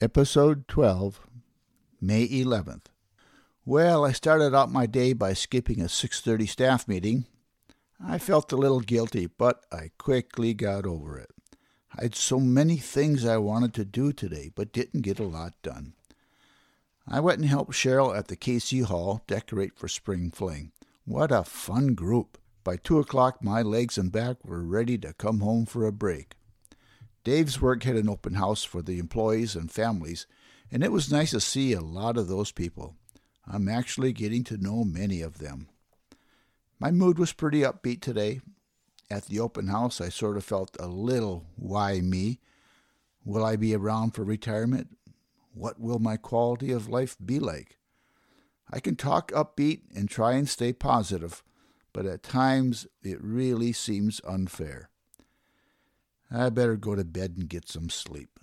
Episode 12, May 11th. Well, I started out my day by skipping a 6:30 staff meeting. I felt a little guilty, but I quickly got over it. I had so many things I wanted to do today, but didn't get a lot done. I went and helped Cheryl at the KC Hall decorate for spring fling. What a fun group! By two o'clock, my legs and back were ready to come home for a break. Dave's work had an open house for the employees and families, and it was nice to see a lot of those people. I'm actually getting to know many of them. My mood was pretty upbeat today. At the open house, I sort of felt a little why me? Will I be around for retirement? What will my quality of life be like? I can talk upbeat and try and stay positive, but at times it really seems unfair. I better go to bed and get some sleep.